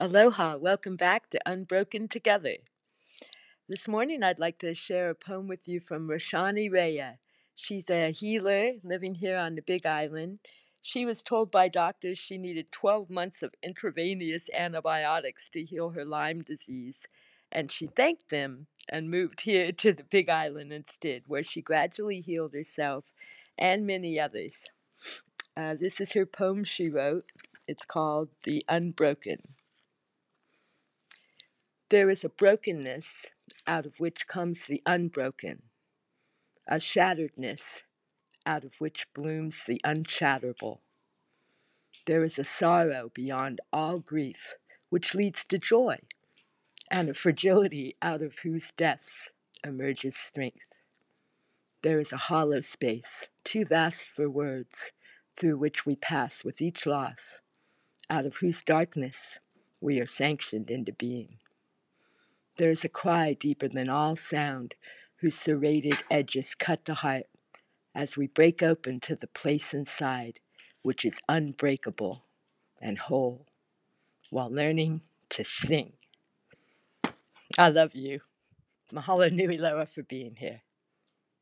Aloha, welcome back to Unbroken Together. This morning I'd like to share a poem with you from Rashani Réa. She's a healer living here on the Big Island. She was told by doctors she needed 12 months of intravenous antibiotics to heal her Lyme disease, and she thanked them and moved here to the Big Island instead, where she gradually healed herself and many others. Uh, this is her poem she wrote. It's called The Unbroken. There is a brokenness out of which comes the unbroken, a shatteredness out of which blooms the unshatterable. There is a sorrow beyond all grief which leads to joy, and a fragility out of whose depths emerges strength. There is a hollow space, too vast for words, through which we pass with each loss, out of whose darkness we are sanctioned into being. There is a cry deeper than all sound, whose serrated edges cut the heart as we break open to the place inside which is unbreakable and whole while learning to sing. I love you. Mahalo nui loa for being here.